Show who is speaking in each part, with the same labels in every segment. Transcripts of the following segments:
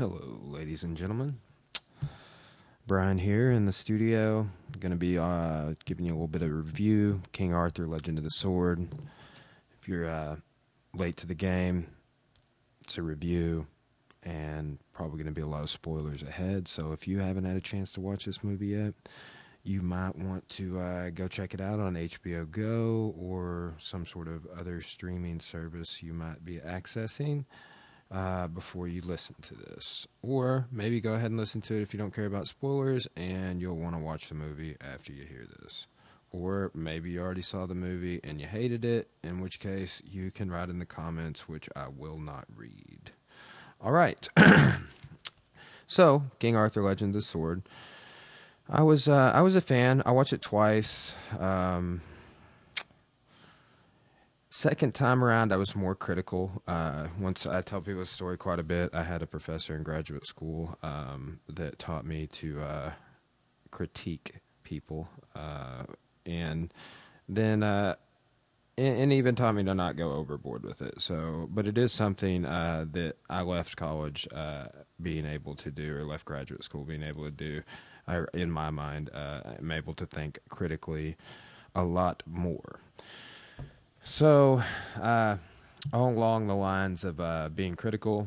Speaker 1: Hello, ladies and gentlemen. Brian here in the studio. Going to be uh, giving you a little bit of a review. King Arthur: Legend of the Sword. If you're uh, late to the game, it's a review, and probably going to be a lot of spoilers ahead. So if you haven't had a chance to watch this movie yet, you might want to uh, go check it out on HBO Go or some sort of other streaming service you might be accessing uh, before you listen to this. Or maybe go ahead and listen to it if you don't care about spoilers and you'll want to watch the movie after you hear this. Or maybe you already saw the movie and you hated it, in which case you can write in the comments, which I will not read. All right. so, King Arthur Legend of the Sword. I was uh, I was a fan. I watched it twice. Um, second time around, I was more critical. Uh, once I tell people the story quite a bit. I had a professor in graduate school um, that taught me to uh, critique people, uh, and then uh, and, and, even taught me to not go overboard with it. So, but it is something uh, that I left college uh, being able to do, or left graduate school being able to do. I, in my mind, I'm able to think critically a lot more. So, uh, along the lines of uh, being critical,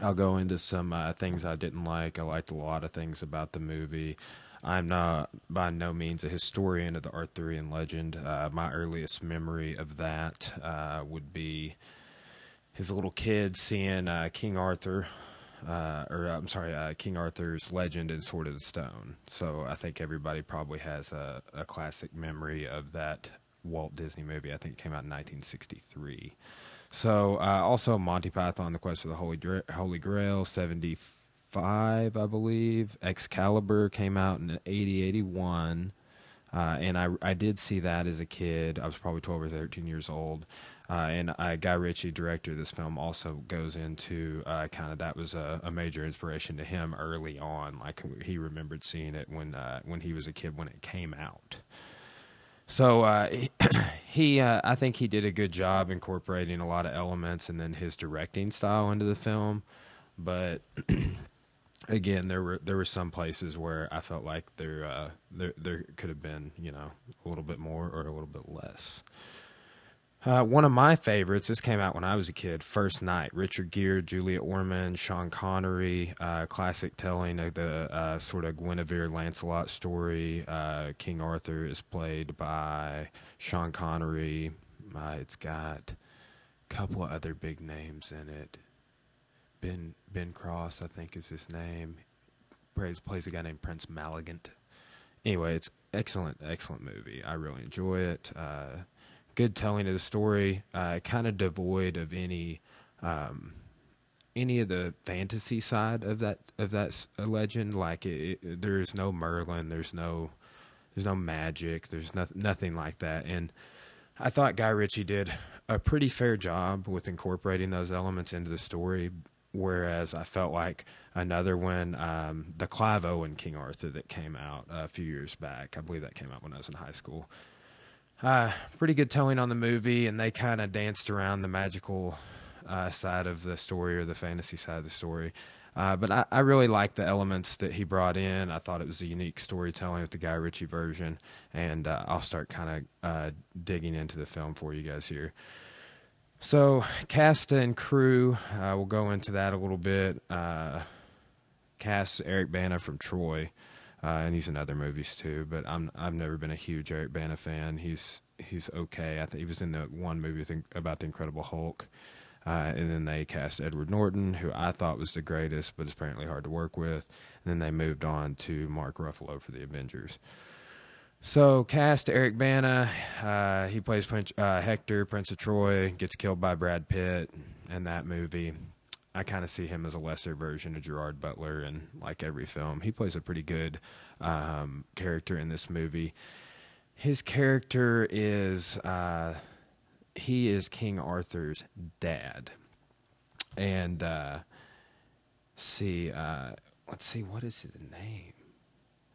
Speaker 1: I'll go into some uh, things I didn't like. I liked a lot of things about the movie. I'm not by no means a historian of the Arthurian legend. Uh, my earliest memory of that uh, would be his little kid seeing uh, King Arthur uh, or I'm sorry, uh, King Arthur's Legend and Sword of the Stone. So I think everybody probably has a, a classic memory of that Walt Disney movie. I think it came out in 1963. So uh, also Monty Python: The Quest for the Holy Holy Grail, 75, I believe. Excalibur came out in 80, 81. Uh, and I I did see that as a kid. I was probably 12 or 13 years old. Uh, and uh, Guy Ritchie, director of this film, also goes into uh, kind of that was a, a, major inspiration to him early on. Like he remembered seeing it when uh, when he was a kid when it came out. So uh, he, uh, I think he did a good job incorporating a lot of elements and then his directing style into the film. But again, there were there were some places where I felt like there there there could have been you know a little bit more or a little bit less. Uh, one of my favorites. This came out when I was a kid. First Knight. Richard Gere, Julia Ormond, Sean Connery. Uh, classic telling of the uh, sort of Guinevere Lancelot story. Uh, King Arthur is played by Sean Connery. Uh, it's got a couple of other big names in it. Ben Ben Cross, I think, is his name. Plays plays a guy named Prince Malagant. Anyway, it's excellent, excellent movie. I really enjoy it. Uh, good telling of the story, uh, kind of devoid of any um, any of the fantasy side of that of that legend. Like it, it, there's no Merlin, there's no there's no magic, there's no, nothing like that. And I thought Guy Ritchie did a pretty fair job with incorporating those elements into the story. Whereas I felt like another one, um, the Clive Owen King Arthur that came out a few years back. I believe that came out when I was in high school uh, pretty good telling on the movie, and they kind of danced around the magical uh, side of the story or the fantasy side of the story. Uh, but I, I, really liked the elements that he brought in. I thought it was a unique storytelling with the Guy Ritchie version, and uh, I'll start kind of uh, digging into the film for you guys here. So, cast and crew, uh, we'll go into that a little bit. cast Eric Bana from Troy uh, and he's in other movies too. But I'm I've never been a huge Eric Bana fan. He's he's okay. I think he was in the one movie think, about the Incredible Hulk, uh, and then they cast Edward Norton, who I thought was the greatest, but is apparently hard to work with. And then they moved on to Mark Ruffalo for the Avengers. So cast Eric Bana. Uh, he plays Prince, uh, Hector, Prince of Troy. Gets killed by Brad Pitt in that movie. I kind of see him as a lesser version of Gerard Butler in like every film. He plays a pretty good um, character in this movie. His character is uh, he is King Arthur's dad, and uh, see, uh, let's see, what is his name?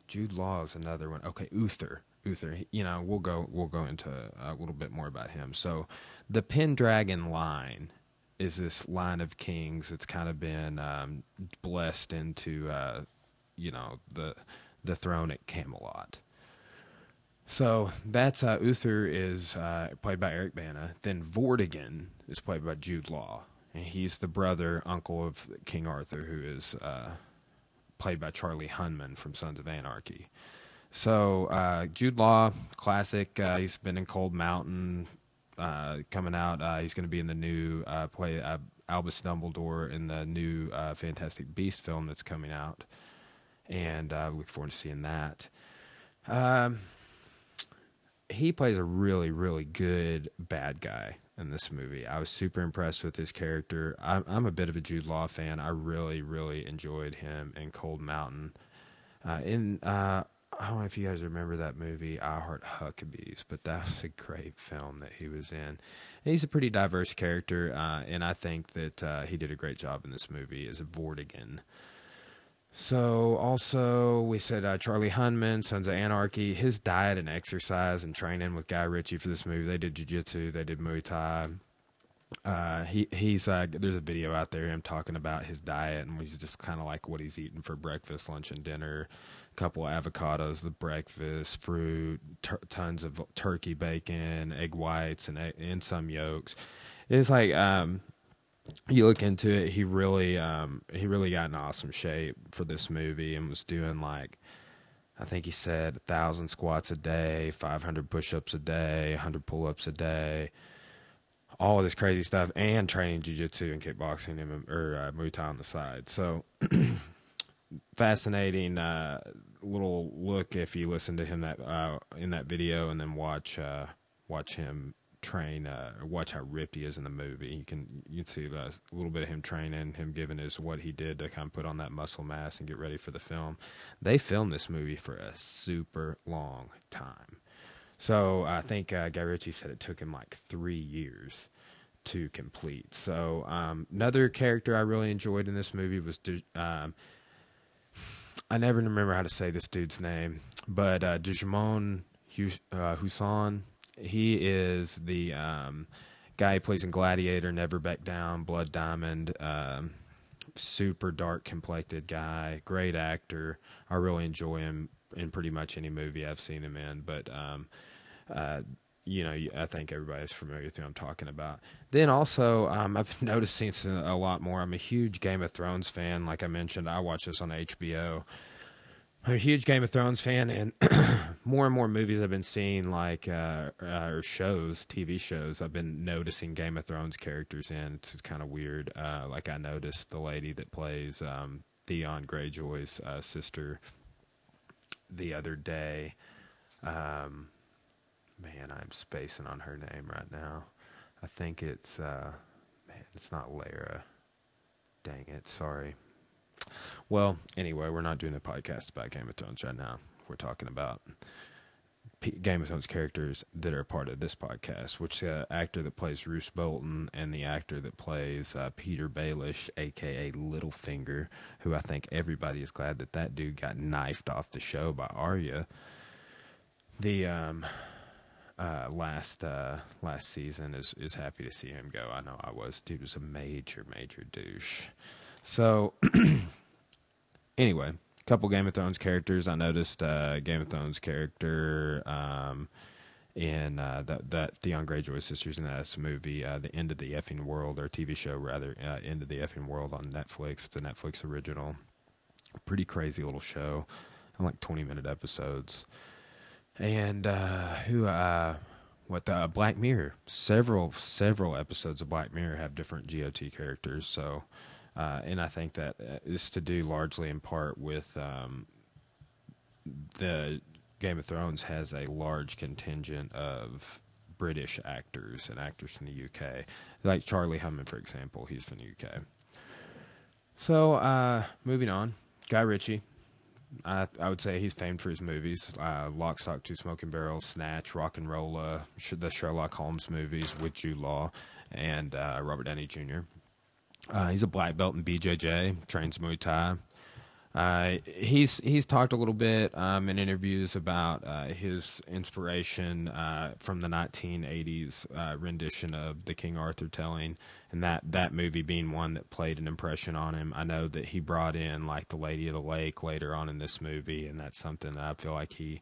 Speaker 1: Jude Law is another one. Okay, Uther. Uther. You know, we'll go we'll go into a little bit more about him. So, the Pendragon line is this line of kings that's kind of been um, blessed into uh, you know the the throne at Camelot. So that's uh, Uther is uh, played by Eric Bana. Then Vortigern is played by Jude Law, and he's the brother uncle of King Arthur, who is uh, played by Charlie Hunnam from Sons of Anarchy. So uh, Jude Law, classic. Uh, he's been in Cold Mountain, uh, coming out. Uh, he's going to be in the new uh, play uh, Albus Dumbledore in the new Fantastic Beast film that's coming out, and I look forward to seeing that. Um, he plays a really, really good bad guy in this movie. I was super impressed with his character. I'm, I'm a bit of a Jude Law fan. I really, really enjoyed him in Cold Mountain. Uh, in uh, I don't know if you guys remember that movie, I Heart Huckabees, but that's a great film that he was in. And he's a pretty diverse character, uh, and I think that uh, he did a great job in this movie as a Vortigern. So also we said uh, Charlie Hunnam, Sons of Anarchy, his diet and exercise and training with Guy Ritchie for this movie. They did jujitsu, they did Muay Thai. Uh, he he's uh, there's a video out there him talking about his diet and he's just kind of like what he's eating for breakfast, lunch, and dinner. Couple of avocados, the breakfast, fruit, tons of turkey bacon, egg whites, and and some yolks. It's like um, you look into it, he really um, he really got in awesome shape for this movie and was doing like I think he said a thousand squats a day, five hundred push ups a day, hundred pull ups a day, all this crazy stuff, and training jujitsu and kickboxing and or uh, Muay Thai on the side. So fascinating uh, little look if you listen to him that uh, in that video and then watch uh, watch him train uh, watch how ripped he is in the movie. You can you can see a little bit of him training, him giving his what he did to kind of put on that muscle mass and get ready for the film. They filmed this movie for a super long time. So I think uh, Guy Ritchie said it took him like three years to complete. So um, another character I really enjoyed in this movie was um, I never remember how to say this dude's name, but uh, Djimon uh, Hounsou he is the um, guy who plays in Gladiator, Never Back Down, Blood Diamond. Um, super dark complected guy, great actor. I really enjoy him in pretty much any movie I've seen him in. But um, uh, you know, I think everybody's familiar with who I'm talking about. Then also, um, I've been noticing a lot more. I'm a huge Game of Thrones fan. Like I mentioned, I watch this on HBO. I'm a huge Game of Thrones fan, and more and more movies I've been seeing, like uh, uh, or shows, TV shows, I've been noticing Game of Thrones characters in. It's, it's kind of weird. Uh, like I noticed the lady that plays um, Theon Greyjoy's uh, sister the other day. Um, man, I'm spacing on her name right now. I think it's uh, man, it's not Lara. Dang it, sorry. Well, anyway, we're not doing a podcast about Game of Thrones right now. We're talking about P- Game of Thrones characters that are part of this podcast, which the uh, actor that plays Roose Bolton and the actor that plays uh, Petyr Baelish, aka Littlefinger, who I think everybody is glad that that dude got knifed off the show by Arya. The um, uh, last uh, last season is is happy to see him go. I know I was. Dude was a major major douche. So, anyway, a couple Game of Thrones characters. I noticed uh, Game of Thrones character um, in uh, that that Theon Greyjoy sisters in that movie, uh, the End of the Effing World, or TV show rather, uh, End of the Effing World on Netflix. It's a Netflix original. Pretty crazy little show, like twenty minute episodes. And uh, who uh, what uh, Black Mirror? Several several episodes of Black Mirror have different GOT characters. So uh, and I think that uh, to do largely in part with um, the Game of Thrones has a large contingent of British actors and actors from the UK, like Charlie Hunnam, for example. He's from the UK. So, uh, moving on, Guy Ritchie. I, I would say he's famed for his movies: uh, Lock, Stock, Two Smoking Barrels, Snatch, RocknRolla, the Sherlock Holmes movies with Jude Law and uh, Robert Downey Jr. Uh, he's a black belt in BJJ, trains Muay Thai. Uh, he's he's talked a little bit um, in interviews about uh, his inspiration uh, from the 1980s uh, rendition of the King Arthur telling, and that that movie being one that played an impression on him. I know that he brought in like the Lady of the Lake later on in this movie, and that's something that I feel like he.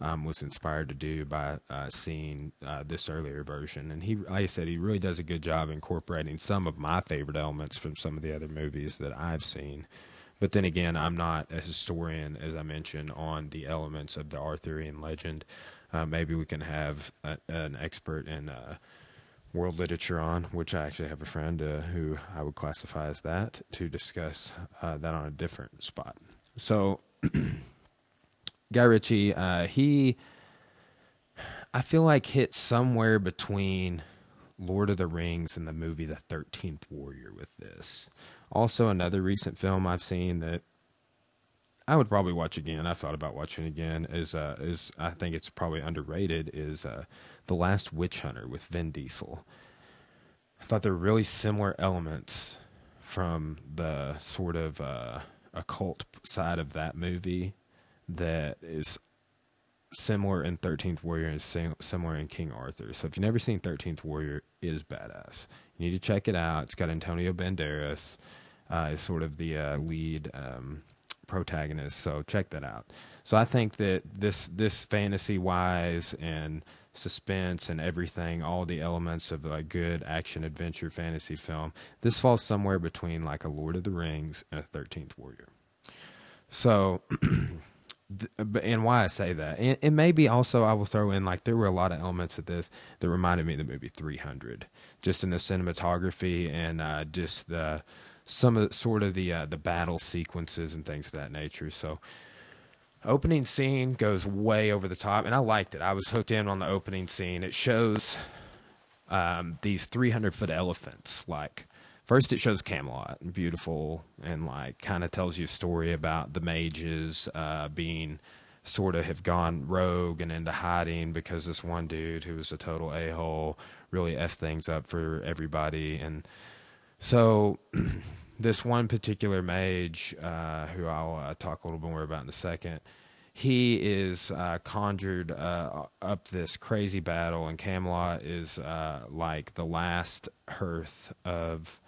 Speaker 1: Um, was inspired to do by uh, seeing uh, this earlier version, and he, like I said, he really does a good job incorporating some of my favorite elements from some of the other movies that I've seen. But then again, I'm not a historian, as I mentioned, on the elements of the Arthurian legend. Uh, maybe we can have a, an expert in uh, world literature on, which I actually have a friend uh, who I would classify as that, to discuss uh, that on a different spot. So, Guy Ritchie, uh, he, I feel like hit somewhere between Lord of the Rings and the movie The Thirteenth Warrior with this. Also, another recent film I've seen that I would probably watch again. I've thought about watching again. Is uh, is I think it's probably underrated. Is uh, the Last Witch Hunter with Vin Diesel. I thought there were really similar elements from the sort of uh, occult side of that movie that is similar in Thirteenth Warrior and similar in King Arthur. So if you've never seen Thirteenth Warrior, it is badass. You need to check it out. It's got Antonio Banderas uh, is sort of the uh, lead um, protagonist. So check that out. So I think that this this fantasy wise and suspense and everything, all the elements of a good action adventure fantasy film, this falls somewhere between like a Lord of the Rings and a Thirteenth Warrior. So. and why I say that, and, and, maybe also I will throw in like there were a lot of elements of this that reminded me of the movie 300, just in the cinematography and uh, just the some of the, sort of the uh, the battle sequences and things of that nature. So opening scene goes way over the top, and I liked it. I was hooked in on the opening scene. It shows um, these 300 foot elephants. Like first, it shows Camelot and beautiful, and like kind of tells you a story about the mages uh, being sort of have gone rogue and into hiding because this one dude who was a total a hole really f things up for everybody and so this one particular mage, uh, who I'll uh, talk a little bit more about in a second, he is uh, conjured uh, up this crazy battle, and Camelot is uh, like the last hearth of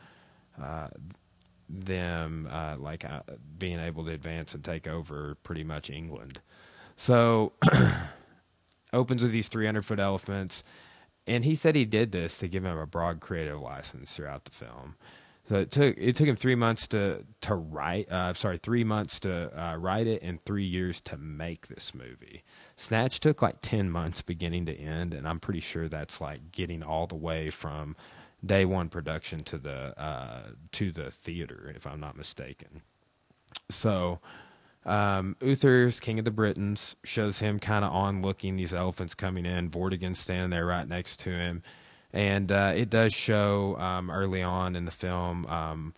Speaker 1: uh, them, like being able to advance and take over pretty much England. So opens with these 300 foot elephants and he said he did this to give him a broad creative license throughout the film. So it took it took him three months to to write. Uh, sorry, three months to uh, write it and three years to make this movie. Snatch took like ten months beginning to end, and I'm pretty sure that's like getting all the way from day one production to the uh, to the theater, if I'm not mistaken. So um, Uther's King of the Britons shows him kind of on looking these elephants coming in. Vortigern standing there right next to him, and uh, it does show um, early on in the film um,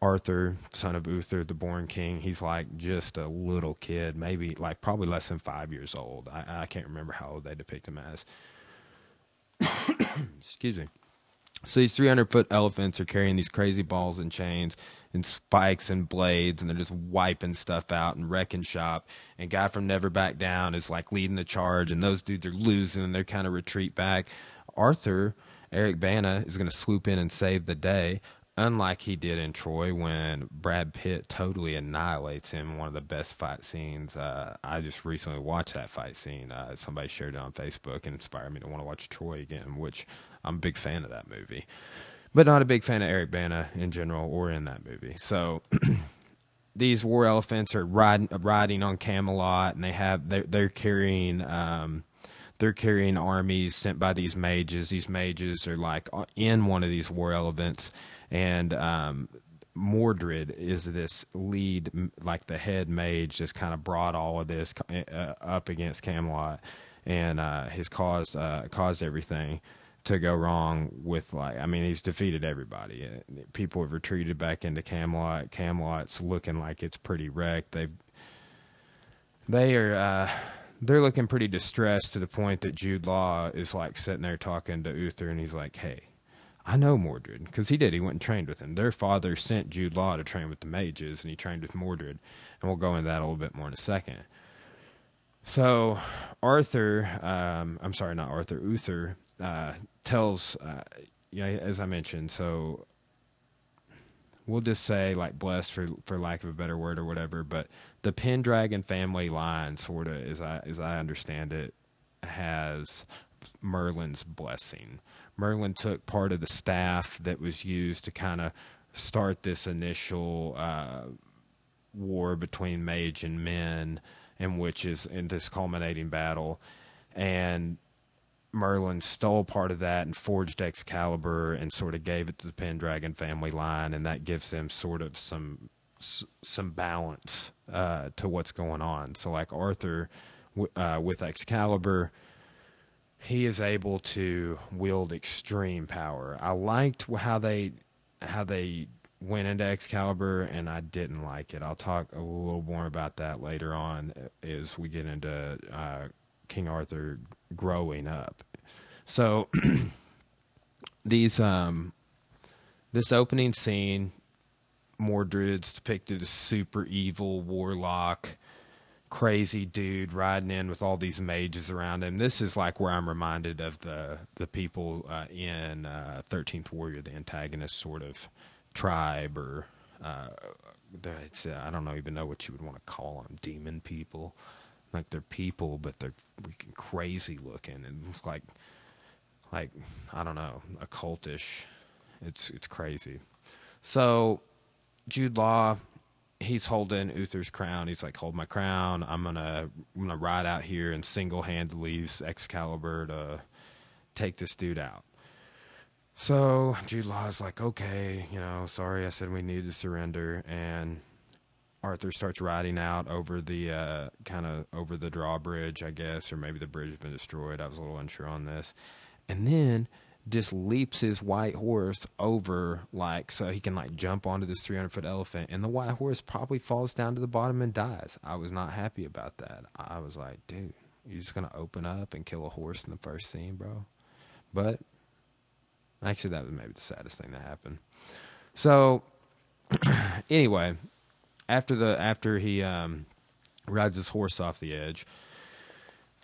Speaker 1: Arthur, son of Uther, the born king. He's like just a little kid, maybe like probably less than five years old. I, I can't remember how old they depict him as. Excuse me. So these 300 foot elephants are carrying these crazy balls and chains and spikes and blades, and they're just wiping stuff out and wrecking shop. And guy from Never Back Down is like leading the charge, and those dudes are losing, and they're kind of retreat back. Arthur, Eric Bana, is going to swoop in and save the day unlike he did in Troy when Brad Pitt totally annihilates him. One of the best fight scenes. Uh, I just recently watched that fight scene. Uh, somebody shared it on Facebook and inspired me to want to watch Troy again, which I'm a big fan of that movie, but not a big fan of Eric Bana in general or in that movie. So. these war elephants are riding riding on Camelot, and they have they're, they're carrying um, they're carrying armies sent by these mages. These mages are like in one of these war elephants, and um, Mordred is this lead, like the head mage, just kind of brought all of this uh, up against Camelot, and uh, has caused uh, caused everything to go wrong with like I mean he's defeated everybody. People have retreated back into Camelot. Camelot's looking like it's pretty wrecked. They've they are uh, they're looking pretty distressed to the point that Jude Law is like sitting there talking to Uther and he's like, "Hey, I know Mordred because he did. He went and trained with him. Their father sent Jude Law to train with the mages, and he trained with Mordred. And we'll go into that a little bit more in a second. So Arthur, um, I'm sorry, not Arthur, Uther uh, tells, uh, as I mentioned. So we'll just say like blessed for for lack of a better word or whatever. But the Pendragon family line, sort of, as I as I understand it, has Merlin's blessing. Merlin took part of the staff that was used to kind of start this initial uh, war between mage and men, in which is in this culminating battle, and Merlin stole part of that and forged Excalibur and sort of gave it to the Pendragon family line, and that gives them sort of some some balance uh, to what's going on. So, like Arthur uh, with Excalibur, he is able to wield extreme power. I liked how they how they went into Excalibur, and I didn't like it. I'll talk a little more about that later on as we get into uh, King Arthur growing up. So these um this opening scene, Mordred's depicted as super evil warlock, crazy dude riding in with all these mages around him. This is like where I'm reminded of the the people uh, in uh, Thirteenth Warrior, the antagonist sort of tribe or. Uh, I don't know even know what you would want to call them, demon people like they're people, but they're freaking crazy looking and like, like I don't know, occultish. It's it's crazy. So Jude Law, he's holding Uther's crown. He's like, "Hold my crown. I'm gonna I'm gonna ride out here and single handedly use Excalibur to take this dude out." So Jude Law's like, "Okay, you know, sorry, I said we needed to surrender," and Arthur starts riding out over the uh, kind of over the drawbridge, I guess, or maybe the bridge has been destroyed. I was a little unsure on this. And then just leaps his white horse over, like, so he can, like, jump onto this 300 foot elephant. And the white horse probably falls down to the bottom and dies. I was not happy about that. I was like, dude, you're just going to open up and kill a horse in the first scene, bro? But actually, that was maybe the saddest thing that happened. So, anyway, after the after he um, rides his horse off the edge,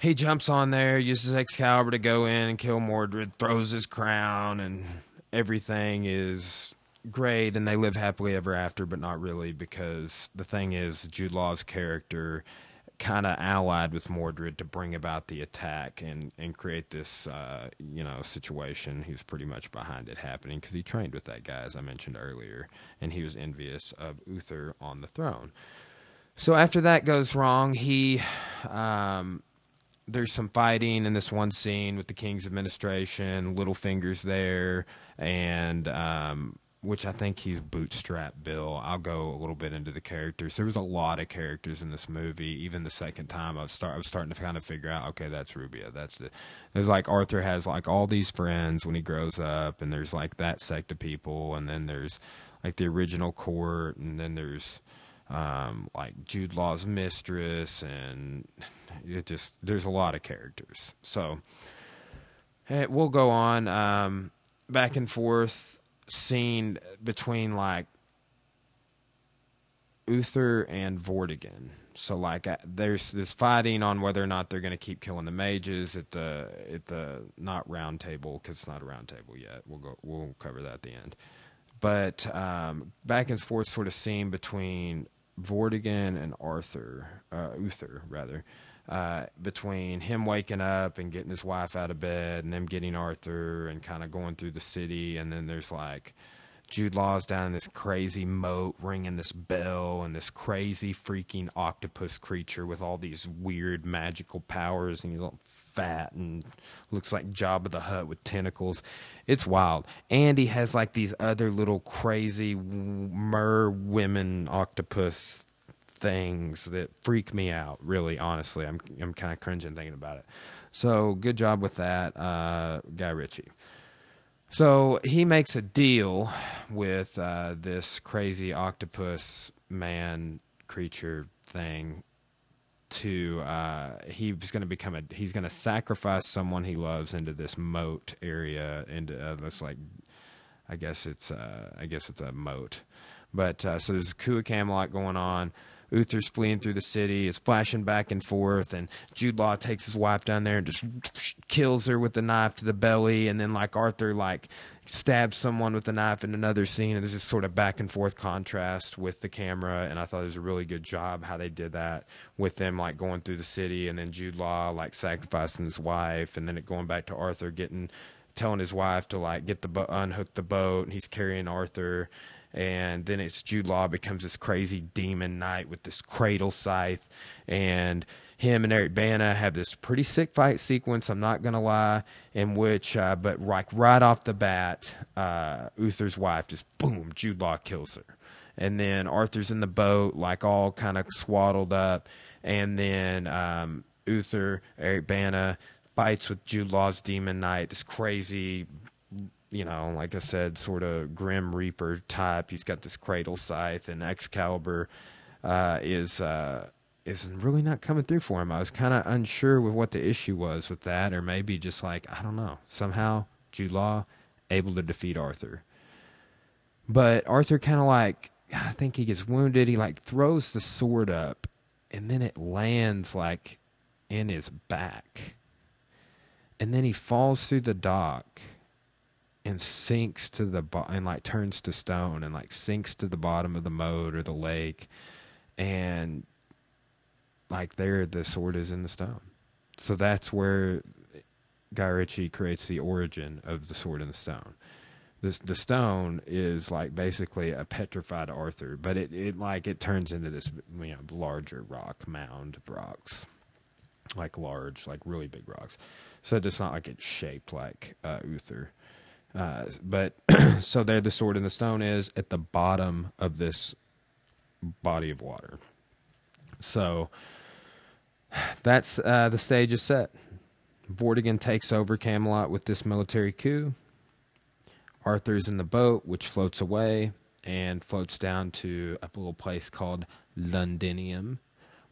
Speaker 1: he jumps on there, uses Excalibur to go in and kill Mordred, throws his crown, and everything is great, and they live happily ever after, but not really because the thing is, Jude Law's character kind of allied with Mordred to bring about the attack and and create this uh, you know situation. He's pretty much behind it happening because he trained with that guy as I mentioned earlier, and he was envious of Uther on the throne. So after that goes wrong, he um, there's some fighting in this one scene with the king's administration. Littlefinger's there, and um, which I think he's bootstrap Bill. I'll go a little bit into the characters. There was a lot of characters in this movie. Even the second time, I was start I was starting to kind of figure out, okay, that's Rubia. That's the. There's like Arthur has like all these friends when he grows up, and there's like that sect of people, and then there's like the original court, and then there's um, like Jude Law's mistress, and it just there's a lot of characters. So it, we'll go on um, back and forth scene between like Uther and Vortigern. So like uh, there's this fighting on whether or not they're going to keep killing the mages at the at the not round table because it's not a round table yet. We'll go we'll cover that at the end. But um, back and forth sort of scene between Vortigern and Arthur, uh, Uther rather, uh, between him waking up and getting his wife out of bed and them getting Arthur and kind of going through the city. And then there's like Jude Law's down in this crazy moat ringing this bell and this crazy freaking octopus creature with all these weird magical powers and he's all fat and looks like Jabba the Hutt with tentacles. It's wild. And he has like these other little crazy mer women octopus things that freak me out. Really, honestly, I'm I'm kind of cringing thinking about it. So good job with that, uh, Guy Ritchie. So he makes a deal with uh, this crazy octopus man creature thing. To uh, he's going to become a he's going to sacrifice someone he loves into this moat area into uh, this like I guess it's uh, I guess it's a moat. But uh, so there's a coup of Camelot going on. Uther's fleeing through the city. It's flashing back and forth, and Jude Law takes his wife down there and just kills her with the knife to the belly, and then like Arthur like stabs someone with a knife in another scene, and there's this sort of back and forth contrast with the camera, and I thought it was a really good job how they did that with them like going through the city, and then Jude Law like sacrificing his wife, and then it going back to Arthur getting telling his wife to like get the bo- unhook the boat, and he's carrying Arthur, and then it's Jude Law becomes this crazy demon knight with this cradle scythe, and him and Eric Bana have this pretty sick fight sequence. I'm not gonna lie, in which, uh, but like right off the bat, uh, Uther's wife just boom, Jude Law kills her, and then Arthur's in the boat, like all kind of swaddled up, and then um, Uther, Eric Bana fights with Jude Law's demon knight, this crazy you know, like I said, sort of grim reaper type. He's got this cradle scythe, and Excalibur uh, is uh, is really not coming through for him. I was kind of unsure with what the issue was with that, or maybe just like I don't know. Somehow Jude Law able to defeat Arthur, but Arthur kind of like I think he gets wounded. He like throws the sword up, and then it lands like in his back, and then he falls through the dock and sinks to the bo- and like turns to stone and like sinks to the bottom of the moat or the lake and like there the sword is in the stone. So that's where guy ritchie creates the origin of the sword in the stone. This the stone is like basically a petrified arthur but it, it like it turns into this you know larger rock mound of rocks like large like really big rocks. So it's not like it's shaped like uh, uther uh, but so there, the sword in the stone is at the bottom of this body of water. So that's uh, the stage is set. Vortigern takes over Camelot with this military coup. Arthur's in the boat, which floats away and floats down to a little place called Londinium,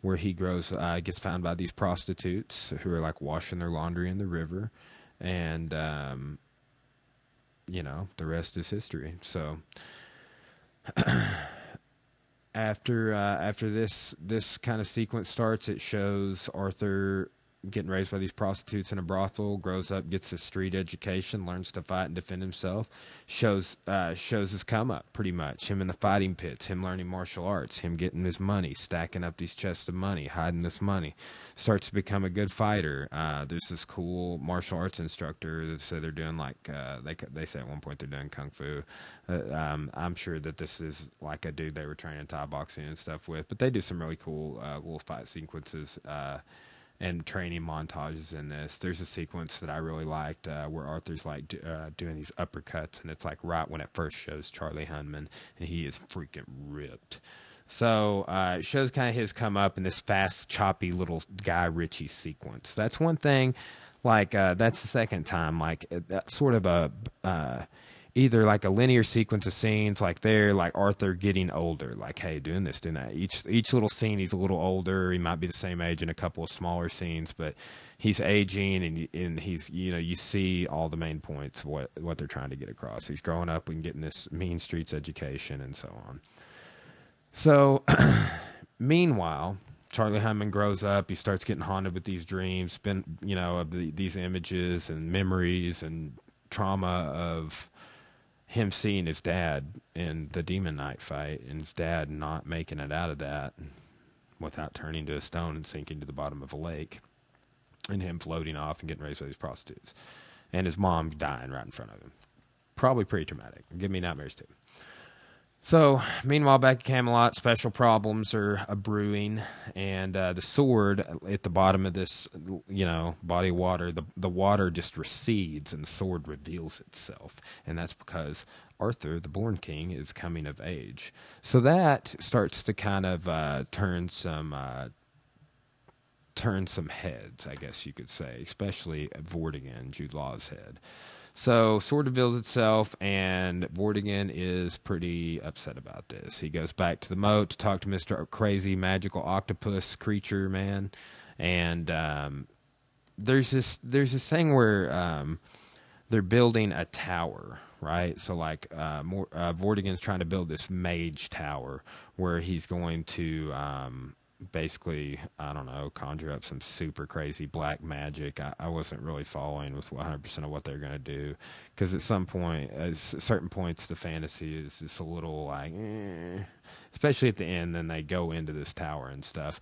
Speaker 1: where he grows, uh, gets found by these prostitutes who are like washing their laundry in the river, and um, you know, the rest is history. So after uh, after this this kind of sequence starts, it shows Arthur getting raised by these prostitutes in a brothel, grows up, gets a street education, learns to fight and defend himself, shows uh, shows his come up pretty much. Him in the fighting pits, him learning martial arts, him getting his money, stacking up these chests of money, hiding this money, starts to become a good fighter. Uh, there's this cool martial arts instructor that said they're doing like uh, they they say at one point they're doing kung fu. Uh, um, I'm sure that this is like a dude they were training Thai boxing and stuff with, but they do some really cool uh, little fight sequences uh, and training montages in this. There's a sequence that I really liked uh, where Arthur's like uh, doing these uppercuts, and it's like right when it first shows Charlie Hunnam, and he is freaking ripped. So uh, it shows kind of his come up in this fast, choppy little Guy Ritchie sequence. That's one thing. Like uh, that's the second time. Like sort of a uh, either like a linear sequence of scenes like there like arthur getting older. Like hey doing this doing that. Each each little scene he's a little older. He might be the same age in a couple of smaller scenes but he's aging and and he's you know you see all the main points of what what they're trying to get across. He's growing up and getting this mean streets education and so on. So meanwhile Charlie Hunnam grows up. He starts getting haunted with these dreams, been you know, of the, these images and memories and trauma of him seeing his dad in the Demon Knight fight and his dad not making it out of that without turning to a stone and sinking to the bottom of a lake and him floating off and getting raised by these prostitutes and his mom dying right in front of him. Probably pretty traumatic. Give me nightmares too. So, meanwhile, back at Camelot, special problems are brewing, and uh, the sword at the bottom of this, you know, body of water, the the water just recedes, and the sword reveals itself, and that's because Arthur, the Born King, is coming of age. So that starts to kind of uh, turn some. Uh, turn some heads, I guess you could say, especially Vortigern, Jude Law's head. So Sword reveals itself, and Vortigern is pretty upset about this. He goes back to the moat to talk to Mister Crazy Magical Octopus Creature Man, and um, there's this there's this thing where um, they're building a tower right? So like uh, uh, Vortigern's trying to build this mage tower where he's going to um, basically I don't know conjure up some super crazy black magic. I, I wasn't really following with 100 percent of what they're going to do because at some point, at certain points, the fantasy is just a little like, eh, especially at the end. Then they go into this tower and stuff.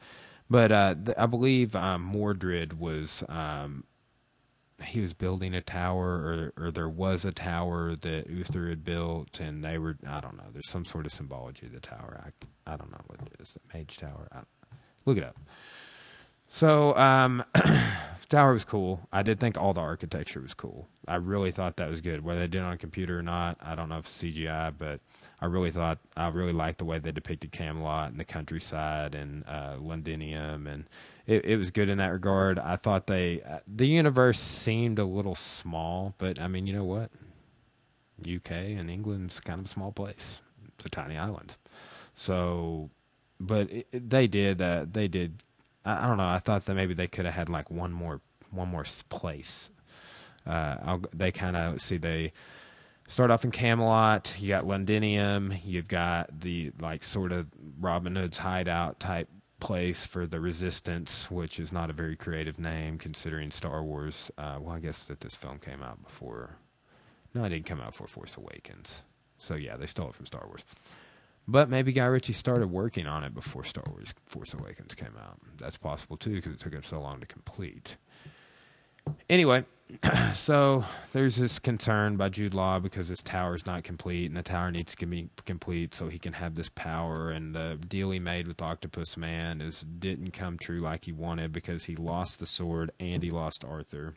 Speaker 1: But uh, I believe um, Mordred was um, he was building a tower, or or there was a tower that Uther had built, and they were I don't know. There's some sort of symbology of the tower. I I don't know what it is. The Mage Tower. I, look it up. So um, tower was cool. I did think all the architecture was cool. I really thought that was good. Whether they did it on a computer or not, I don't know if CGI, but I really thought I really liked the way they depicted Camelot and the countryside and uh, Londinium, and it, it was good in that regard. I thought they uh, the universe seemed a little small, but I mean, you know what? UK and England's kind of a small place. It's a tiny island, so but it, it, they did uh, they did I, I, don't know. I thought that maybe they could have had like one more one more place. Uh, they kind of see they start off in Camelot. You got Londinium. You've got the like sort of Robin Hood's hideout type place for the Resistance, which is not a very creative name considering Star Wars. Uh, well, I guess that this film came out before. No, it didn't come out before Force Awakens. So yeah, they stole it from Star Wars. But maybe Guy Ritchie started working on it before Star Wars Force Awakens came out. That's possible too because it took him so long to complete. Anyway, so there's this concern by Jude Law because this tower is not complete and the tower needs to be complete so he can have this power. And the deal he made with Octopus Man is didn't come true like he wanted because he lost the sword and he lost Arthur.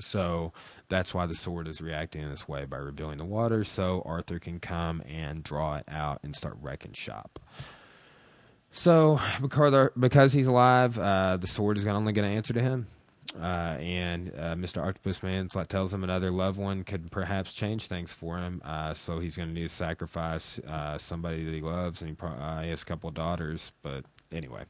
Speaker 1: So that's why the sword is reacting in this way by revealing the water, so Arthur can come and draw it out and start wrecking shop. So because because he's alive, uh, the sword is only going to answer to him. Uh, and uh, Mr. Octopus Man tells him another loved one could perhaps change things for him. Uh, so he's going to need to sacrifice uh, somebody that he loves, and he, pro- uh, he has a couple daughters. But anyway,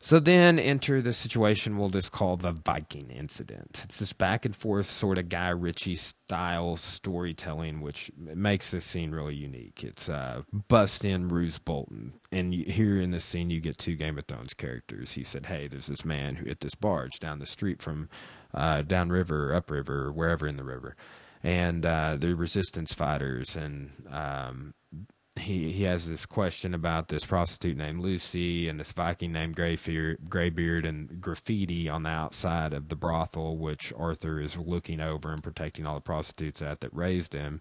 Speaker 1: so then enter the situation we'll just call the Viking incident. It's this back and forth sort of Guy Ritchie style storytelling, which makes this scene really unique. It's uh, bust in Roose Bolton, and you, here in this scene you get two Game of Thrones characters. He said, "Hey, there's this man who at this barge down the street from uh, downriver, upriver, wherever in the river." and uh, the resistance fighters and um, he he has this question about this prostitute named Lucy and this Viking named Greybeard and graffiti on the outside of the brothel, which Arthur is looking over and protecting all the prostitutes at that raised him.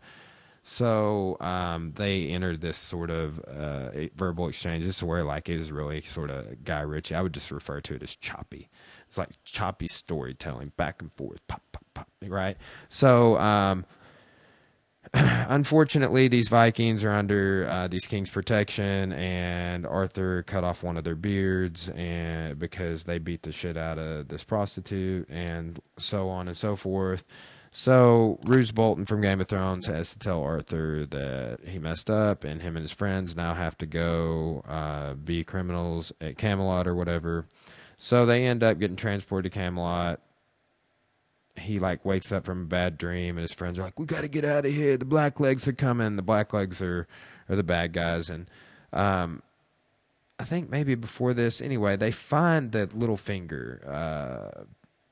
Speaker 1: So um, they entered this sort of uh, verbal exchange. This is where like it is really sort of Guy Ritchie. I would just refer to it as choppy. It's like choppy storytelling, back and forth, pop, pop, pop. Right. So um, unfortunately, these Vikings are under uh, these kings' protection, and Arthur cut off one of their beards, and because they beat the shit out of this prostitute, and so on and so forth. So Roose Bolton from Game of Thrones has to tell Arthur that he messed up, and him and his friends now have to go uh, be criminals at Camelot or whatever. So they end up getting transported to Camelot he like wakes up from a bad dream and his friends are like we got to get out of here. The blacklegs are coming. The blacklegs are are the bad guys. And um i think maybe before this anyway they find that Littlefinger uh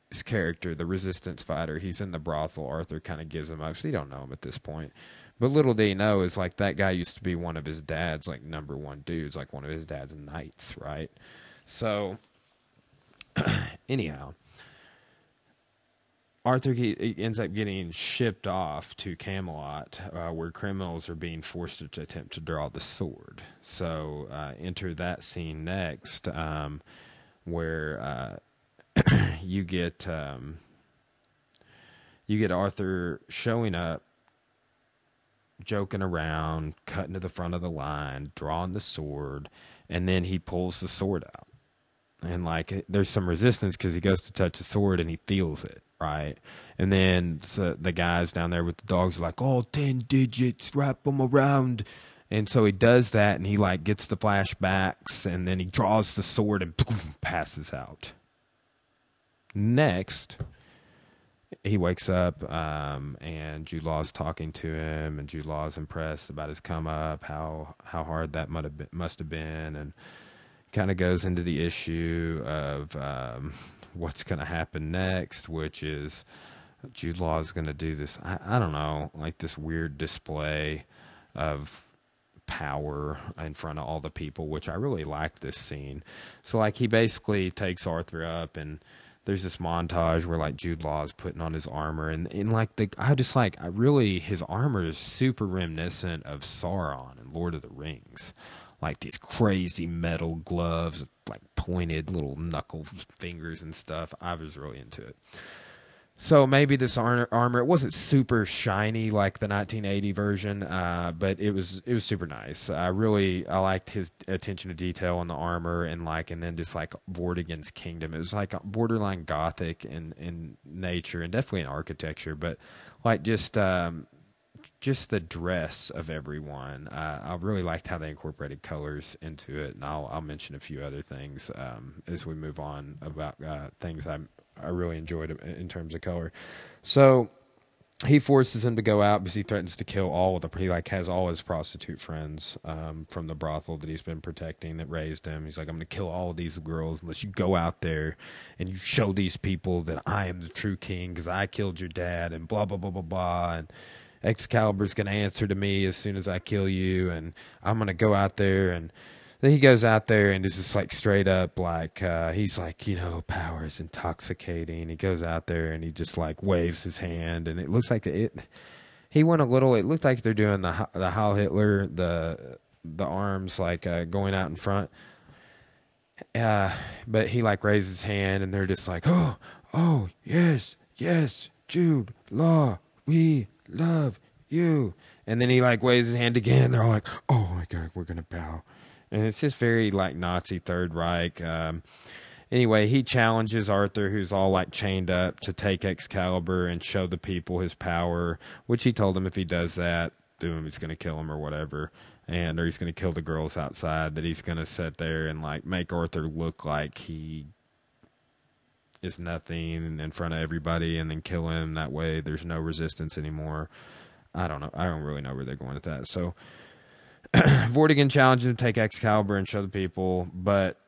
Speaker 1: his character the resistance fighter he's in the brothel. Arthur kind of gives him up. So you don't know him at this point. But little do you know is like that guy used to be one of his dad's like number one dudes like one of his dad's knights right? So anyhow Arthur ends up getting shipped off to Camelot, uh, where criminals are being forced to attempt to draw the sword. So uh, enter that scene next, um, where uh, you get um, you get Arthur showing up, joking around, cutting to the front of the line, drawing the sword, and then he pulls the sword out. And like, there's some resistance because he goes to touch the sword and he feels it right? And then the, the guys down there with the dogs are like, "Oh, ten digits, wrap them around." And so he does that, and he like gets the flashbacks, and then he draws the sword and passes out. Next, he wakes up um, and Jude Law's talking to him, and Jude Law's impressed about his come up, how how hard that must have been, must have been, and kind of goes into the issue of um, what's going to happen next, which is Jude Law is going to do this. I, I don't know, like this weird display of power in front of all the people, which I really like this scene. So like he basically takes Arthur up and there's this montage where like Jude Law is putting on his armor and, and like the I just like I really his armor is super reminiscent of Sauron and Lord of the Rings. Like these crazy metal gloves, like pointed little knuckle fingers and stuff. I was really into it. So maybe this armor, it wasn't super shiny like the 1980 version, uh, but it was it was super nice. I really I liked his attention to detail on the armor and like and then just like Vortigern's kingdom. It was like borderline gothic in in nature and definitely in architecture, but like just um, just the dress of everyone. Uh, I really liked how they incorporated colors into it, and I'll I'll mention a few other things um, as we move on about uh, things I'm I really enjoyed in terms of color. So he forces him to go out because he threatens to kill all of the he like has all his prostitute friends um, from the brothel that he's been protecting that raised him. He's like, I'm gonna kill all these girls unless you go out there and you show these people that I am the true king because I killed your dad and blah blah blah blah blah and Excalibur's gonna answer to me as soon as I kill you and I'm gonna go out there and then he goes out there and is just like straight up like uh, he's like you know power is intoxicating. He goes out there and he just like waves his hand and it looks like it. He went a little. It looked like they're doing the the Heil Hitler the the arms like uh, going out in front. Uh, but he like raises his hand and they're just like oh oh yes yes Jude Law we love you. And then he like waves his hand again. They're all like, "Oh my god, we're gonna bow." and it's just very like Nazi Third Reich. Um, anyway, he challenges Arthur, who's all like chained up, to take Excalibur and show the people his power. Which he told him if he does that, boom, he's going to kill him or whatever, and or he's going to kill the girls outside. That he's going to sit there and like make Arthur look like he is nothing in front of everybody, and then kill him that way. There's no resistance anymore. I don't know. I don't really know where they're going with that. So Vortigern challenges to take Excalibur and show the people, but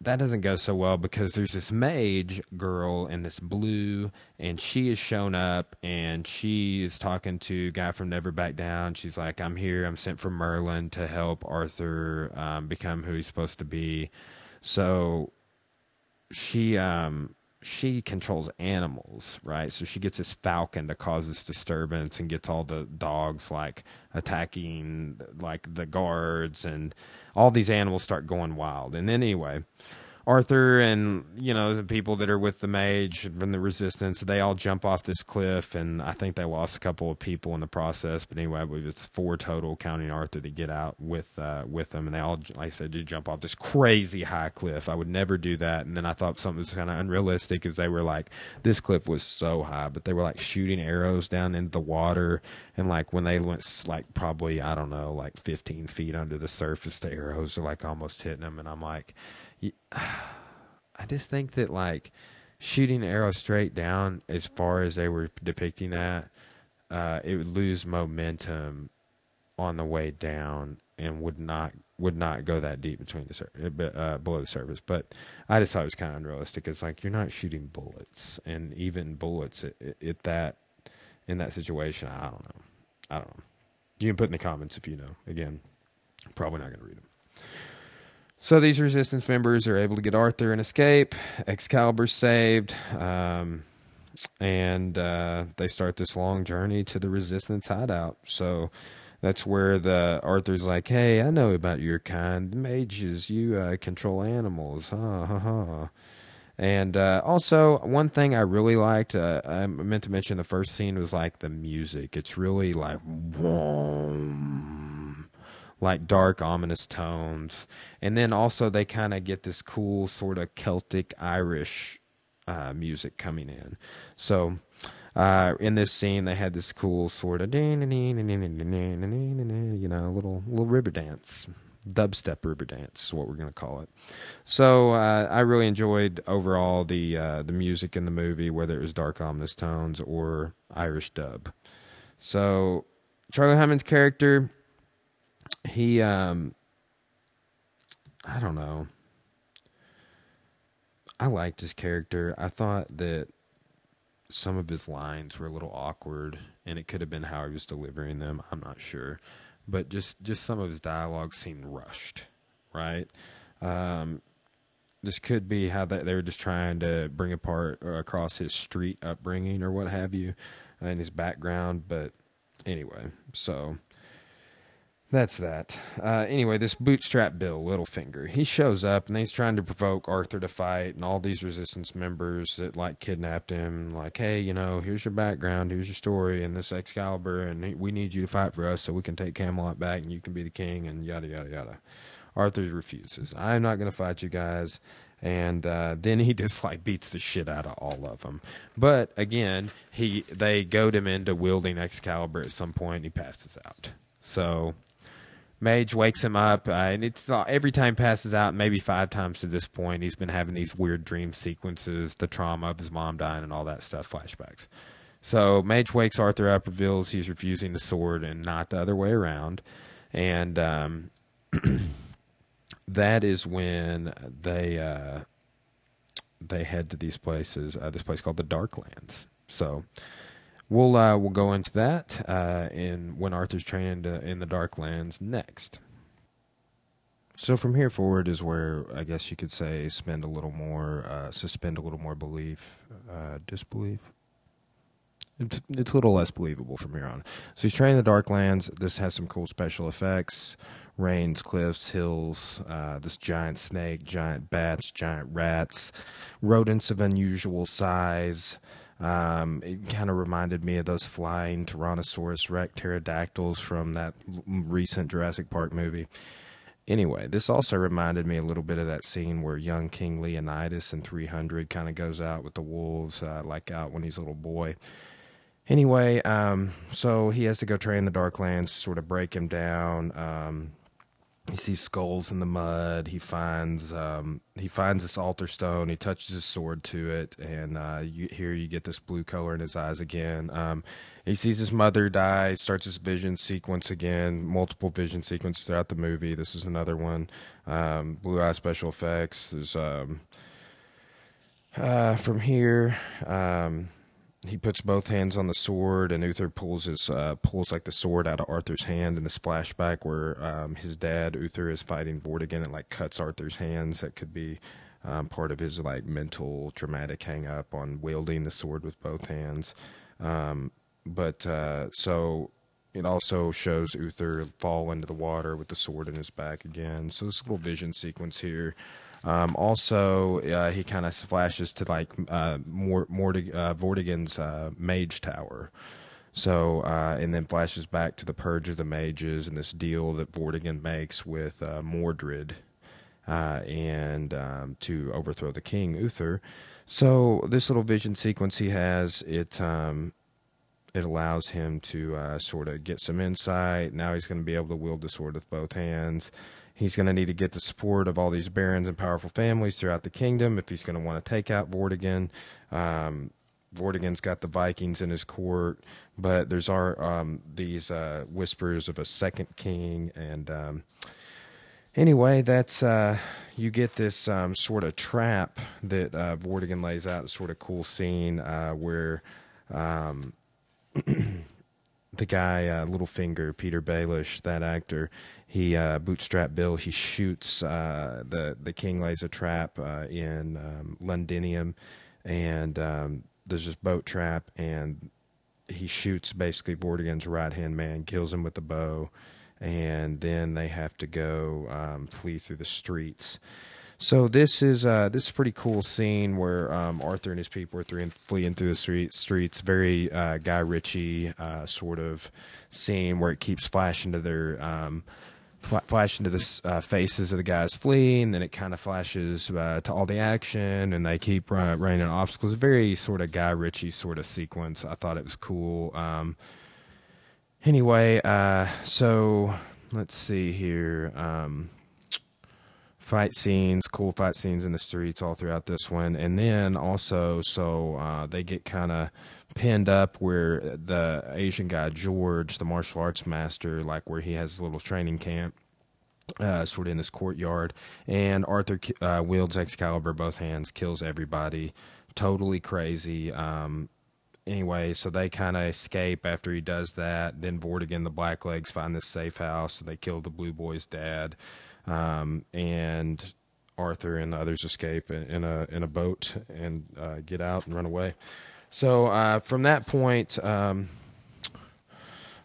Speaker 1: that doesn't go so well because there's this mage girl in this blue, and she has shown up and she is talking to guy from Never Back Down. She's like, "I'm here. I'm sent from Merlin to help Arthur um, become who he's supposed to be." So she um, she controls animals, right? So she gets this falcon that causes disturbance and gets all the dogs like attacking like the guards and all these animals start going wild. And then anyway, Arthur and you know the people that are with the mage from the resistance, they all jump off this cliff, and I think they lost a couple of people in the process. But anyway, I believe it's four total, counting Arthur, to get out with uh, with them, and they all, like I said, do jump off this crazy high cliff. I would never do that. And then I thought something was kind of unrealistic because they were like, this cliff was so high, but they were like shooting arrows down into the water, and like when they went like probably I don't know like 15 feet under the surface, the arrows are like almost hitting them, and I'm like I just think that like shooting arrows straight down as far as they were depicting that, uh, it would lose momentum on the way down and would not would not go that deep between the sur- uh, uh below the surface. But I just thought it was kind of unrealistic. It's like you're not shooting bullets, and even bullets at, at that in that situation, I don't know. I don't know. You can put in the comments if you know. Again, probably not going to read them. So these resistance members are able to get Arthur and escape. Excalibur's saved. Um, and uh, they start this long journey to the resistance hideout. So that's where the Arthur's like, "Hey, I know about your kind, the mages. You uh, control animals, ha ha ha." And uh, also, one thing I really liked, uh, I meant to mention the first scene was like the music. It's really like, like dark, ominous tones. And then also they kind of get this cool sort of Celtic Irish uh, music coming in. So uh, in this scene, they had this cool sort of you know little little river dance dubstep river dance is what we're going to call it. So uh, I really enjoyed overall the uh, the music in the movie, whether it was dark ominous tones or Irish dub. So Charlie Hunnam's character, he um, I don't know. I liked his character. I thought that some of his lines were a little awkward, and it could have been how he was delivering them. I'm not sure, but just just some of his dialogue seemed rushed, right? Um, this could be how they, they were just trying to bring apart uh, across his street upbringing or what have you, and his background. But anyway, so that's that. Uh, anyway, this bootstrap Bill Littlefinger, he shows up and he's trying to provoke Arthur to fight, and all these resistance members that like kidnapped him, like, hey, you know, here's your background, here's your story, and this Excalibur, and we need you to fight for us so we can take Camelot back, and you can be the king, and yada yada yada. Arthur refuses. I'm not going to fight you guys. And uh, then he just like beats the shit out of all of them. But again, he they goad him into wielding Excalibur at some point. And he passes out. So Mage wakes him up, uh, and it's uh, every time passes out. Maybe five times to this point, he's been having these weird dream sequences, the trauma of his mom dying, and all that stuff, flashbacks. So Mage wakes Arthur up, reveals he's refusing the sword, and not the other way around. And um, that is when they uh, they head to these places. Uh, this place called the Darklands. So We'll uh, we'll go into that uh, in when Arthur's training to, in the Darklands next. So from here forward is where I guess you could say spend a little more, uh, suspend a little more belief, uh, disbelief. It's it's a little less believable from here on. So he's training the Darklands. This has some cool special effects: rains, cliffs, hills. Uh, this giant snake, giant bats, giant rats, rodents of unusual size. Um, it kind of reminded me of those flying Tyrannosaurus Rex pterodactyls from that recent Jurassic Park movie. Anyway, this also reminded me a little bit of that scene where young King Leonidas in 300 kind of goes out with the wolves, uh, like out when he's a little boy. Anyway, um, so he has to go train the Darklands, sort of break him down. Um, he sees skulls in the mud. He finds um, he finds this altar stone. He touches his sword to it, and uh, you, here you get this blue color in his eyes again. Um, he sees his mother die. Starts his vision sequence again. Multiple vision sequences throughout the movie. This is another one. Um, blue eye special effects. There's um, uh, from here. He puts both hands on the sword, and Uther pulls his uh, pulls like the sword out of Arthur's hand in this flashback where um, his dad Uther is fighting Vortigern and like cuts Arthur's hands. That could be um, part of his like mental traumatic hang up on wielding the sword with both hands. Um, but uh, so it also shows Uther fall into the water with the sword in his back again. So this little vision sequence here um, also, uh, he kind of flashes to like uh, more uh, Vortigern's uh, mage tower. So, uh, and then flashes back to the Purge of the Mages and this deal that Vortigern makes with uh, Mordred uh, and um, to overthrow the king, Uther. So, this little vision sequence he has, it um, it allows him to sort of get some insight. Now he's going to be able to wield the sword with both hands. He's going to need to get the support of all these barons and powerful families throughout the kingdom if he's going to want to take out Vortigern. Um, Vortigern's got the Vikings in his court, but there's are um, these uh, whispers of a second king, and um, anyway, that's uh, you get this um, sort of trap that uh, lays out. A sort of cool scene uh, where um, the guy uh, Littlefinger, Petyr Baelish, that actor, he uh, bootstrap Bill. He shoots uh, the the king lays a trap uh, in um, Londinium, and um, there's this boat trap, and he shoots basically Vortigern's right hand man, kills him with the bow, and then they have to go um, flee through the streets. So this is uh, this is a pretty cool scene where um, Arthur and his people are fleeing, through the street, streets. Very uh, Guy Ritchie uh, sort of scene where it keeps flashing to their um, flash into the uh, faces of the guys fleeing. Then it kind of flashes uh, to all the action, and they keep run, running into obstacles. Very sort of Guy Ritchie sort of sequence. I thought it was cool. Um, anyway, uh, so let's see here. Um, fight scenes, cool fight scenes in the streets all throughout this one, and then also so uh, they get kind of pinned up where the Asian guy George, the martial arts master, like where he has a little training camp. Uh, sort of in this courtyard, and Arthur uh, wields Excalibur both hands, kills everybody, totally crazy. Um, anyway, so they kind of escape after he does that. Then Vortigern, the Blacklegs, find this safe house. They kill the Blue Boy's dad, um, and Arthur and the others escape in a in a boat and uh, get out and run away. So uh, from that point, um,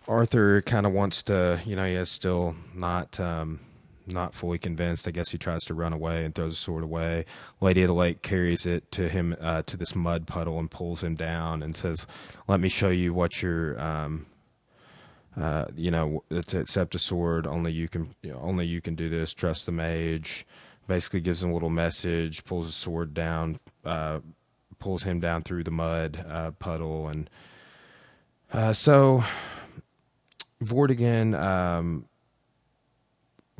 Speaker 1: Arthur kind of wants to, you know, he is still not um, not fully convinced. I guess he tries to run away and throws the sword away. Lady of the Lake carries it to him uh, to this mud puddle and pulls him down and says, "Let me show you what you're." Um, uh, you know, to accept a sword, only you can, you know, only you can do this. Trust the mage. Basically, gives him a little message. Pulls the sword down. Uh, pulls him down through the mud uh, puddle, and uh, so Vortigern. Um,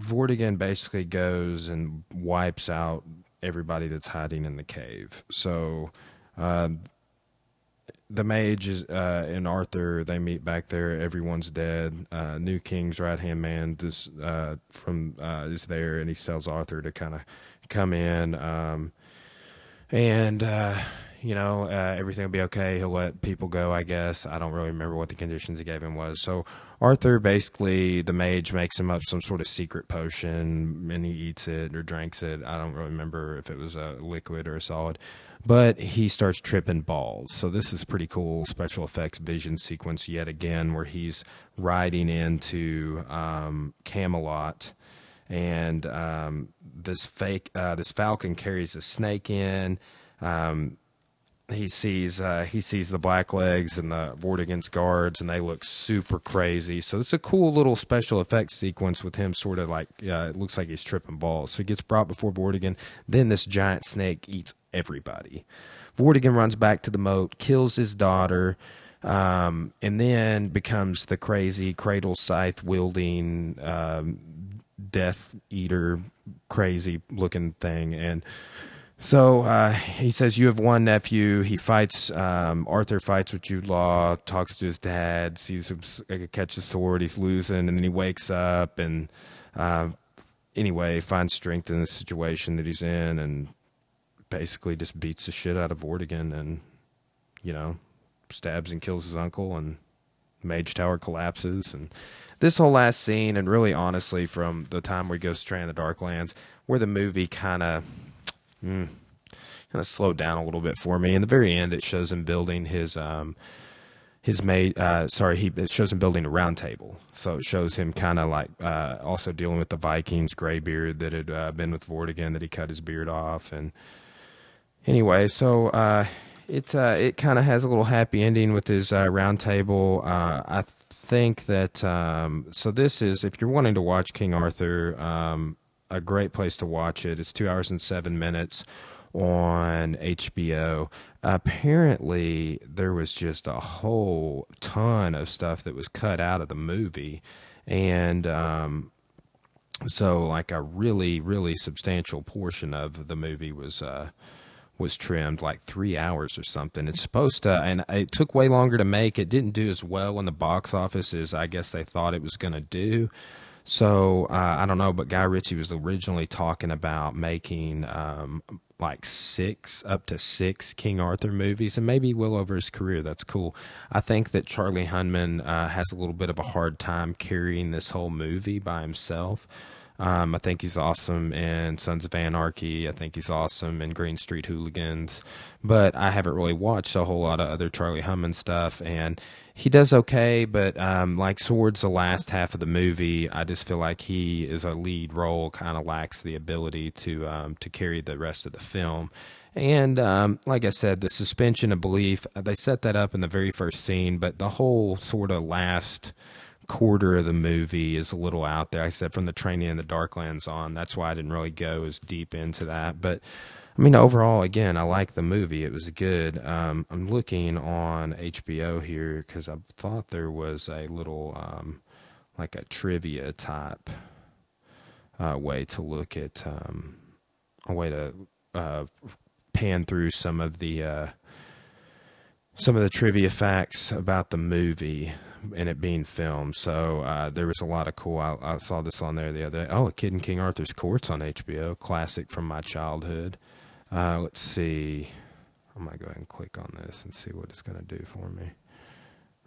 Speaker 1: Vortigern basically goes and wipes out everybody that's hiding in the cave. So uh, the mage is, uh, and Arthur they meet back there. Everyone's dead. Uh, New King's right hand man this uh, from uh, is there, and he tells Arthur to kind of come in. Um, and uh, you know, uh, everything will be okay. He'll let people go, I guess. I don't really remember what the conditions he gave him was. So Arthur basically, the mage makes him up some sort of secret potion, and he eats it or drinks it. I don't really remember if it was a liquid or a solid, but he starts tripping balls. So this is pretty cool special effects vision sequence yet again, where he's riding into um, Camelot and um, this fake uh, this falcon carries a snake in. Um, he sees uh, he sees the Blacklegs and the Vortigern's guards, and they look super crazy. So it's a cool little special effects sequence with him sort of like uh, it looks like he's tripping balls. So he gets brought before Vortigern. Then this giant snake eats everybody. Vortigern runs back to the moat, kills his daughter, um, and then becomes the crazy cradle scythe wielding um, death eater, crazy looking thing, and so uh, he says, You have one nephew. He fights, um, Arthur fights with Jude Law, talks to his dad, sees him catch the sword. He's losing, and then he wakes up and, uh, anyway, finds strength in the situation that he's in and basically just beats the shit out of Vortigern and, you know, stabs and kills his uncle, and Mage Tower collapses. And this whole last scene, and really honestly, from the time where he goes straight in the Darklands, where the movie kind of mm, kind of slowed down a little bit for me. In the very end, it shows him building his um, his made uh, sorry he it shows him building a round table. So it shows him kind of like uh, also dealing with the Vikings graybeard that had uh, been with Vortigern that he cut his beard off and anyway so. Uh, it uh, it kind of has a little happy ending with his uh, round table. I think that um, so this is if you're wanting to watch King Arthur, um, a great place to watch it. It's two hours and seven minutes on HBO. Apparently, there was just a whole ton of stuff that was cut out of the movie, and um, so like a really, really substantial portion of the movie was. Uh, was trimmed like three hours or something. It's supposed to, and it took way longer to make. It didn't do as well in the box office as I guess they thought it was going to do. So uh, I don't know, but Guy Ritchie was originally talking about making um, like six up to six King Arthur movies, and maybe will over his career. That's cool. I think that Charlie Hunnam uh, has a little bit of a hard time carrying this whole movie by himself. Um, I think he's awesome in Sons of Anarchy. I think he's awesome in Green Street Hooligans. But I haven't really watched a whole lot of other Charlie Hunnam stuff, and he does okay. But um, like towards the last half of the movie, I just feel like he is a lead role, kind of lacks the ability to um, to carry the rest of the film. And um, like I said, the suspension of belief, they set that up in the very first scene, but the whole sort of last quarter of the movie is a little out there. I said from the training in the Darklands on. That's why I didn't really go as deep into that. But I mean, overall, again, I like the movie. It was good. Um, I'm looking on HBO here because I thought there was a little um, like a trivia type uh, way to look at um, a way to uh, pan through some of the uh, some of the trivia facts about the movie and it being filmed. So uh, there was a lot of cool. I, I, saw this on there the other day. Oh, a Kid in King Arthur's Court's on HBO, classic from my childhood. Uh, let's see. I might go ahead and click on this and see what it's going to do for me.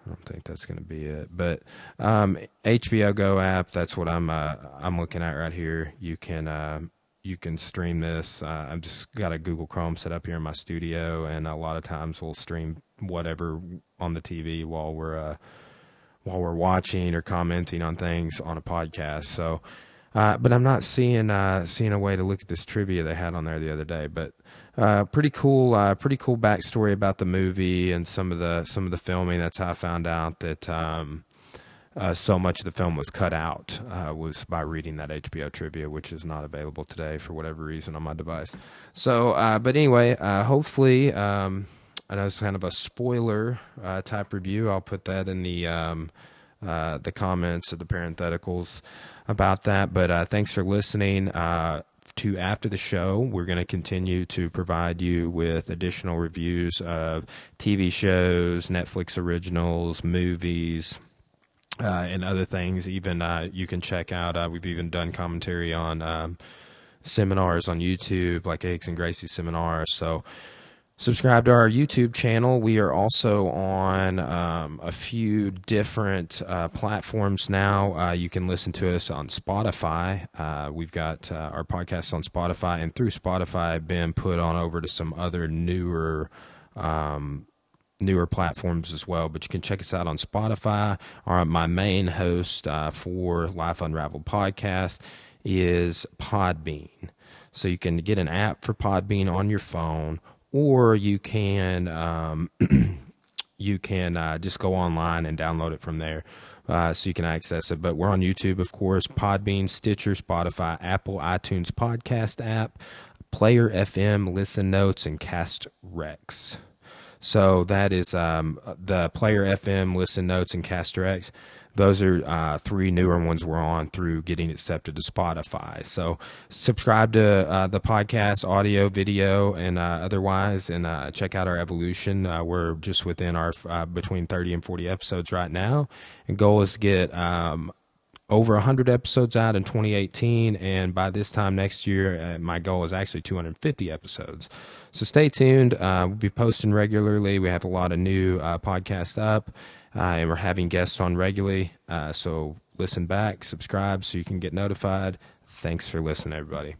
Speaker 1: I don't think that's going to be it, but um, HBO Go app. That's what I'm uh, I'm looking at right here. You can uh, you can stream this. Uh, I've just got a Google Chrome set up here in my studio, and a lot of times we'll stream whatever on the TV while we're uh, while we're watching or commenting on things on a podcast. So, uh, but I'm not seeing uh, seeing a way to look at this trivia they had on there the other day. But uh, pretty cool, uh, pretty cool backstory about the movie and some of the some of the filming. That's how I found out that. Um, uh, so much of the film was cut out uh, was by reading that HBO trivia, which is not available today for whatever reason on my device. So, but anyway, hopefully, um, I know it's kind of a spoiler uh, type review. I'll put that in the um, uh, the comments of the parentheticals about that. But uh, thanks for listening. Uh, to after the show, we're going to continue to provide you with additional reviews of TV shows, Netflix originals, movies. Uh, and other things, even uh, you can check out. we've even done commentary on um, seminars on YouTube, like Eggs and Gracie seminars. So subscribe to our YouTube channel. We are also on um, a few different uh, platforms now. Uh, you can listen to us on Spotify. Uh, we've got uh, our podcasts on Spotify, and through Spotify, been put on over to some other newer. Um, newer platforms as well but you can check us out on spotify our, my main host uh, for life unraveled podcast is podbean so you can get an app for podbean on your phone or you can um, you can uh, just go online and download it from there. Uh, so you can access it. But we're on YouTube, of course, Podbean, Stitcher, Spotify, Apple, iTunes podcast app, Player FM, Listen Notes, and Cast Rex. So that is um, the Player FM, Listen Notes, and Cast Rex those are uh, three newer ones we're on through getting accepted to Spotify. So subscribe to uh, the podcast, audio, video, and uh, otherwise, and uh, check out our evolution. Uh, we're just within our between 30 and 40 episodes right now. And goal is to get um, over 100 episodes out in 2018 and by this time next year uh, my goal is actually 250 episodes so stay tuned uh, we'll be posting regularly we have a lot of new uh, podcasts up and we're having guests on regularly. Uh, so listen back, subscribe so you can get notified. Thanks for listening, everybody.